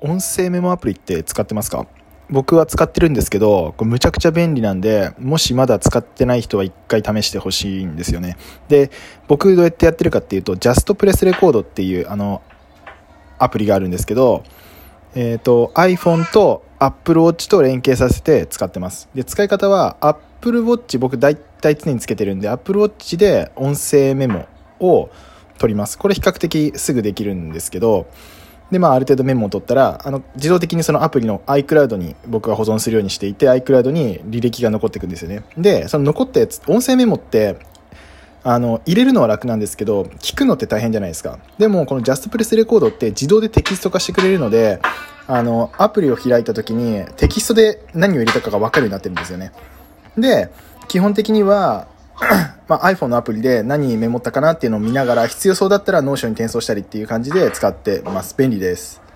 音声メモアプリって使ってますか？僕は使ってるんですけど、これむちゃくちゃ便利なんで、もしまだ使ってない人は一回試してほしいんですよね。で、僕どうやってやってるかっていうと、Just Press Record っていうあの、アプリがあるんですけど、えっ、ー、と、iPhone と Apple Watch と連携させて使ってます。で、使い方は Apple Watch 僕大体常につけてるんで、Apple Watch で音声メモを取ります。これ比較的すぐできるんですけど、で、まあ、ある程度メモを取ったら、あの、自動的にそのアプリの iCloud に僕が保存するようにしていて、iCloud に履歴が残っていくんですよね。で、その残ったやつ、音声メモって、あの、入れるのは楽なんですけど、聞くのって大変じゃないですか。でも、この JustPress Record って自動でテキスト化してくれるので、あの、アプリを開いた時にテキストで何を入れたかがわかるようになってるんですよね。で、基本的には、まあ、iPhone のアプリで何メモったかなっていうのを見ながら、必要そうだったら Notion に転送したりっていう感じで使ってます。便利です。